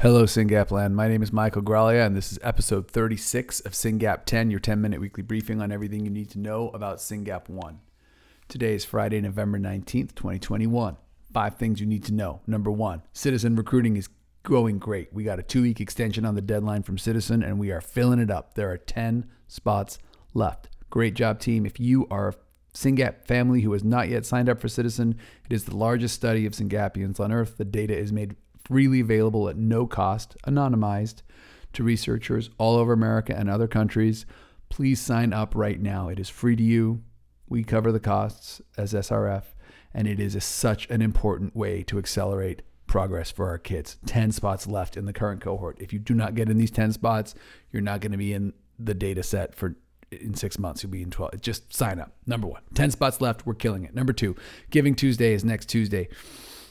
Hello, SYNGAP Land. My name is Michael Graglia, and this is episode 36 of SYNGAP 10, your 10 minute weekly briefing on everything you need to know about SYNGAP 1. Today is Friday, November 19th, 2021. Five things you need to know. Number one, citizen recruiting is going great. We got a two week extension on the deadline from Citizen, and we are filling it up. There are 10 spots left. Great job, team. If you are a SYNGAP family who has not yet signed up for Citizen, it is the largest study of Syngapians on Earth. The data is made freely available at no cost, anonymized, to researchers all over America and other countries. Please sign up right now. It is free to you. We cover the costs as SRF, and it is a, such an important way to accelerate progress for our kids. 10 spots left in the current cohort. If you do not get in these 10 spots, you're not going to be in the data set for in six months. You'll be in 12. Just sign up. Number one, 10 spots left. We're killing it. Number two, Giving Tuesday is next Tuesday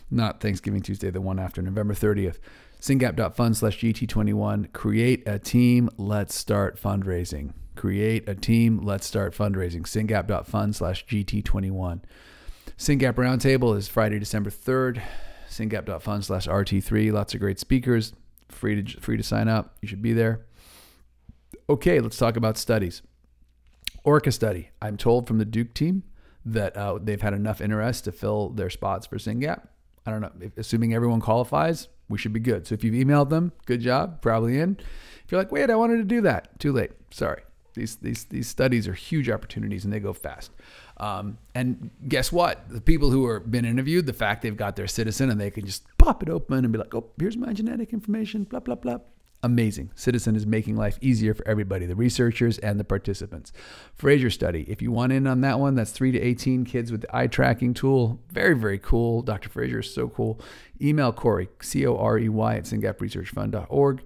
not Thanksgiving Tuesday, the one after November 30th. Syngap.fund slash GT21. Create a team. Let's start fundraising. Create a team. Let's start fundraising. Syngap.fund slash GT21. Syngap Roundtable is Friday, December 3rd. Syngap.fund slash RT3. Lots of great speakers. Free to, free to sign up. You should be there. Okay, let's talk about studies. Orca study. I'm told from the Duke team that uh, they've had enough interest to fill their spots for SYNGAP. I don't know. If, assuming everyone qualifies, we should be good. So if you've emailed them, good job, probably in. If you're like, wait, I wanted to do that, too late. Sorry. These these these studies are huge opportunities and they go fast. Um, and guess what? The people who are been interviewed, the fact they've got their citizen and they can just pop it open and be like, oh, here's my genetic information, blah blah blah amazing. Citizen is making life easier for everybody, the researchers and the participants. Fraser study, if you want in on that one, that's 3 to 18 kids with the eye tracking tool. Very, very cool. Dr. Fraser is so cool. Email Corey, C O R E Y, at syngapresearchfund.org.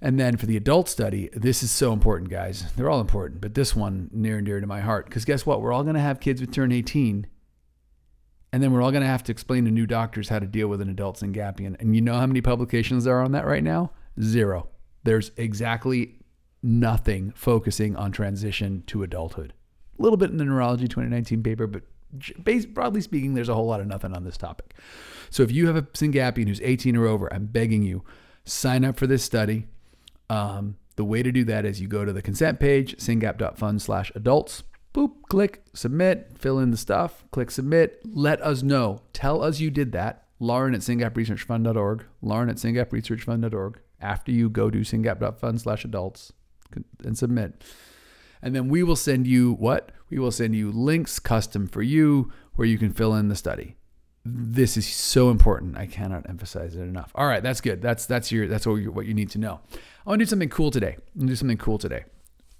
And then for the adult study, this is so important, guys. They're all important, but this one near and dear to my heart. Because guess what? We're all going to have kids who turn 18. And then we're all going to have to explain to new doctors how to deal with an adult Syngapian. And you know how many publications there are on that right now? Zero. There's exactly nothing focusing on transition to adulthood. A little bit in the Neurology 2019 paper, but broadly speaking, there's a whole lot of nothing on this topic. So if you have a Syngapian who's 18 or over, I'm begging you, sign up for this study. Um, the way to do that is you go to the consent page, syngap.fund slash adults. Boop, click submit, fill in the stuff, click submit. Let us know. Tell us you did that. Lauren at syngapresearchfund.org. Lauren at syngapresearchfund.org after you go to syngap.fund slash adults and submit. And then we will send you what? We will send you links custom for you where you can fill in the study. This is so important. I cannot emphasize it enough. All right, that's good. That's that's your that's what you, what you need to know. I want to do something cool today. I'm gonna do something cool today.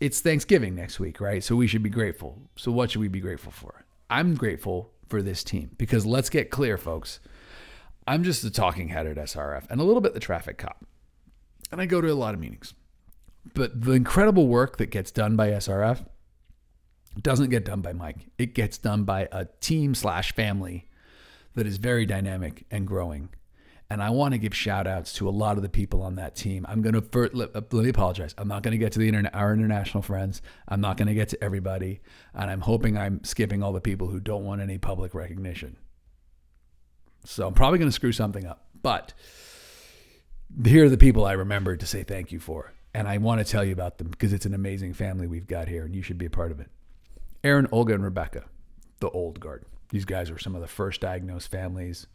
It's Thanksgiving next week, right? So we should be grateful. So what should we be grateful for? I'm grateful for this team because let's get clear, folks. I'm just the talking head at SRF and a little bit the traffic cop and I go to a lot of meetings. But the incredible work that gets done by SRF doesn't get done by Mike. It gets done by a team slash family that is very dynamic and growing. And I want to give shout outs to a lot of the people on that team. I'm going to, let, uh, let me apologize. I'm not going to get to the internet, our international friends. I'm not going to get to everybody. And I'm hoping I'm skipping all the people who don't want any public recognition. So I'm probably going to screw something up. But here are the people I remember to say thank you for. And I want to tell you about them because it's an amazing family we've got here and you should be a part of it. Aaron, Olga, and Rebecca, the old guard. These guys were some of the first diagnosed families.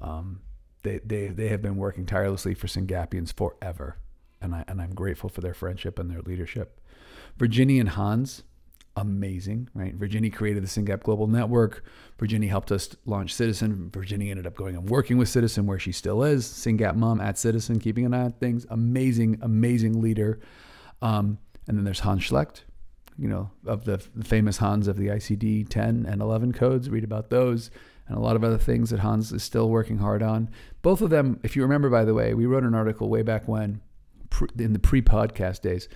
Um, they, they, they have been working tirelessly for Syngapians forever. And, I, and I'm grateful for their friendship and their leadership. Virginia and Hans, amazing, right? Virginia created the SYNGAP Global Network. Virginia helped us launch Citizen. Virginia ended up going and working with Citizen, where she still is. SYNGAP mom at Citizen, keeping an eye on things. Amazing, amazing leader. Um, and then there's Hans Schlecht, you know, of the, the famous Hans of the ICD 10 and 11 codes. Read about those and a lot of other things that Hans is still working hard on. Both of them, if you remember, by the way, we wrote an article way back when, in the pre-podcast days,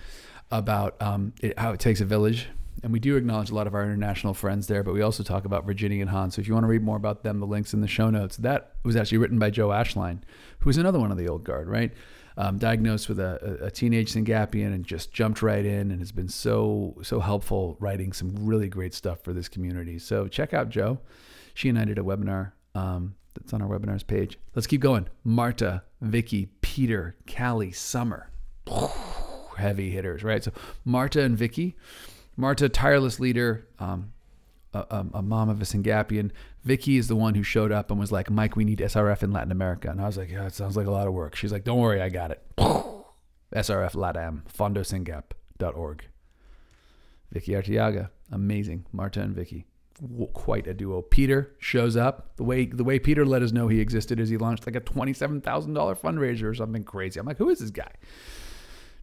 about um, it, how it takes a village and we do acknowledge a lot of our international friends there, but we also talk about Virginia and Hans. So if you want to read more about them, the links in the show notes. That was actually written by Jo Ashline, who is another one of the old guard, right? Um, diagnosed with a, a, teenage Syngapian and just jumped right in and has been so so helpful writing some really great stuff for this community. So check out Joe. She and I did a webinar um, that's on our webinars page. Let's keep going. Marta, Vicky, Peter, Callie, Summer. Heavy hitters, right? So Marta and Vicky. Marta, tireless leader, um, a, a, mom of a Syngapian. Vicky is the one who showed up and was like, Mike, we need SRF in Latin America. And I was like, yeah, it sounds like a lot of work. She's like, don't worry, I got it. SRF Latam, fondosingap.org. Vicky Artiaga, amazing. Marta and Vicky, quite a duo. Peter shows up. The way the way Peter let us know he existed is he launched like a twenty-seven thousand dollar fundraiser or something crazy. I'm like, who is this guy?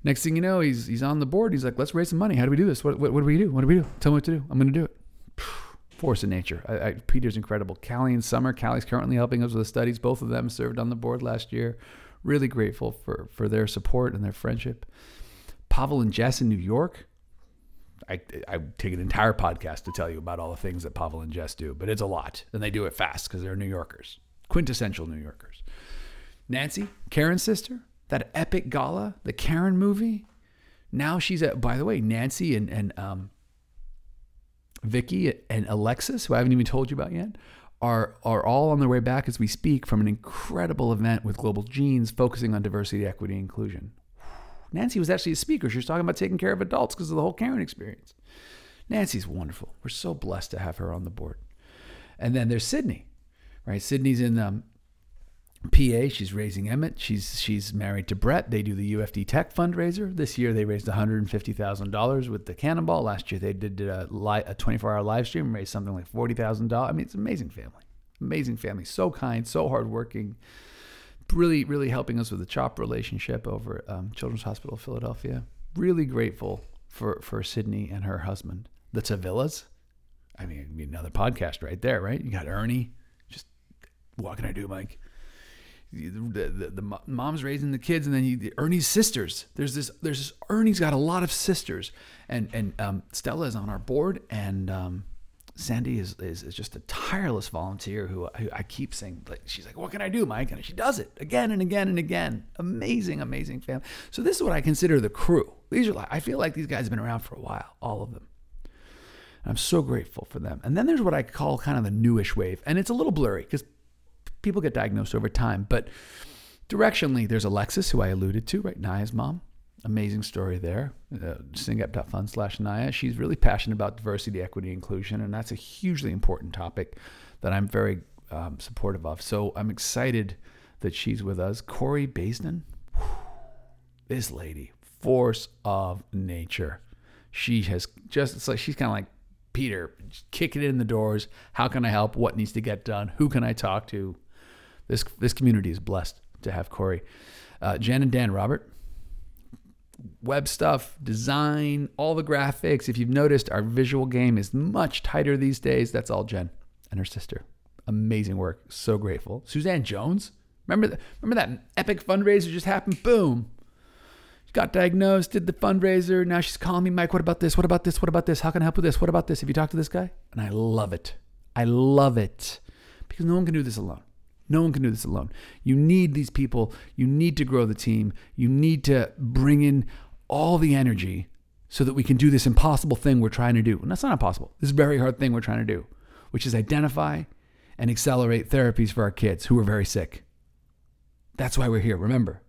Next thing you know, he's he's on the board. He's like, let's raise some money. How do we do this? What what, what do we do? What do we do? Tell me what to do. I'm going to do it. Force of nature. I, I, Peter's incredible. Callie and Summer. Callie's currently helping us with the studies. Both of them served on the board last year. Really grateful for for their support and their friendship. Pavel and Jess in New York. I, I take an entire podcast to tell you about all the things that Pavel and Jess do, but it's a lot. And they do it fast because they're New Yorkers, quintessential New Yorkers. Nancy, Karen's sister, that epic gala, the Karen movie. Now she's at, by the way, Nancy and, and um, Vicky and Alexis, who I haven't even told you about yet, are, are all on their way back as we speak from an incredible event with Global Genes focusing on diversity, equity, inclusion. Nancy was actually a speaker. She was talking about taking care of adults because of the whole Karen experience. Nancy's wonderful. We're so blessed to have her on the board. And then there's Sydney, right? Sydney's in um, PA. She's raising Emmett. She's she's married to Brett. They do the UFD Tech fundraiser. This year they raised $150,000 with the Cannonball. Last year they did a, li- a 24-hour live stream, raised something like $40,000. I mean, it's an amazing family. Amazing family. So kind, so hardworking really, really helping us with the CHOP relationship over at um, Children's Hospital of Philadelphia. Really grateful for, for Sydney and her husband. The Tavillas. I mean, another podcast right there, right? You got Ernie. Just what can I do, Mike? The, the, the, mom's raising the kids, and then you, Ernie's sisters. There's this. There's this. Ernie's got a lot of sisters, and and um, Stella is on our board, and um, Sandy is, is, is just a tireless volunteer who, who, I keep saying, like, she's like, what can I do, Mike? And she does it again and again and again. Amazing, amazing family. So this is what I consider the crew. These are like, I feel like these guys have been around for a while, all of them. I'm so grateful for them. And then there's what I call kind of the newish wave. And it's a little blurry because people get diagnosed over time. But directionally, there's Alexis, who I alluded to, right? Naya's mom amazing story there. Uh, Syngap.fund slash Naya. She's really passionate about diversity, equity, inclusion, and that's a hugely important topic that I'm very um, supportive of. So I'm excited that she's with us. Corey Baisden, this lady, force of nature. She has just, it's like she's kind of like Peter, kicking it in the doors. How can I help? What needs to get done? Who can I talk to? This, this community is blessed to have Corey. Uh, Jen and Dan Robert, web stuff, design, all the graphics. If you've noticed, our visual game is much tighter these days. That's all Jen and her sister. Amazing work. So grateful. Suzanne Jones. Remember? Remember that epic fundraiser just happened? Boom. She got diagnosed, did the fundraiser. Now she's calling me, Mike. What about this? What about this? What about this? How can I help with this? What about this? Have you talked to this guy? And I love it. I love it because no one can do this alone. No one can do this alone. You need these people. You need to grow the team. You need to bring in all the energy so that we can do this impossible thing we're trying to do. And that's not impossible. This very hard thing we're trying to do, which is identify and accelerate therapies for our kids who are very sick. That's why we're here. Remember,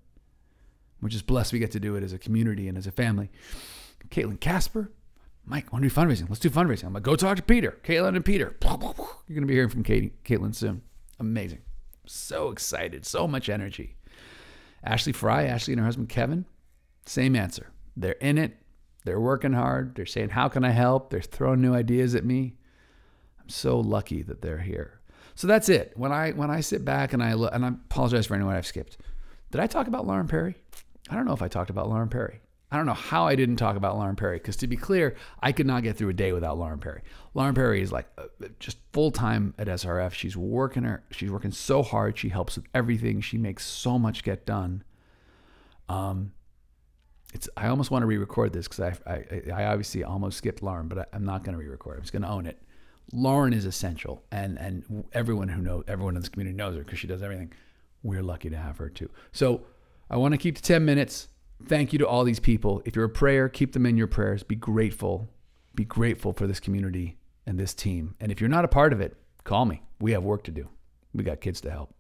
we're just blessed we get to do it as a community and as a family. Caitlin Casper, Mike, want to do fundraising? Let's do fundraising. I'm like, go talk to Peter, Caitlin and Peter. You're going to be hearing from Caitlin soon. Amazing. So excited. So much energy. Ashley Fry, Ashley and her husband Kevin, same answer. They're in it. They're working hard. They're saying, How can I help? They're throwing new ideas at me. I'm so lucky that they're here. So that's it. When I when I sit back and I look, and I apologize for anyone I've skipped. Did I talk about Lauren Perry? I don't know if I talked about Lauren Perry. I don't know how I didn't talk about Lauren Perry because to be clear, I could not get through a day without Lauren Perry. Lauren Perry is like uh, just full time at SRF. She's working her. She's working so hard. She helps with everything. She makes so much get done. Um, it's I almost want to re-record this because I, I I obviously almost skipped Lauren, but I, am not going to re-record. I'm just going to own it. Lauren is essential, and and everyone who knows everyone in this community knows her because she does everything. We're lucky to have her too. So I want to keep to 10 minutes. Thank you to all these people. If you're a prayer, keep them in your prayers. Be grateful. Be grateful for this community and this team. And if you're not a part of it, call me. We have work to do. We got kids to help.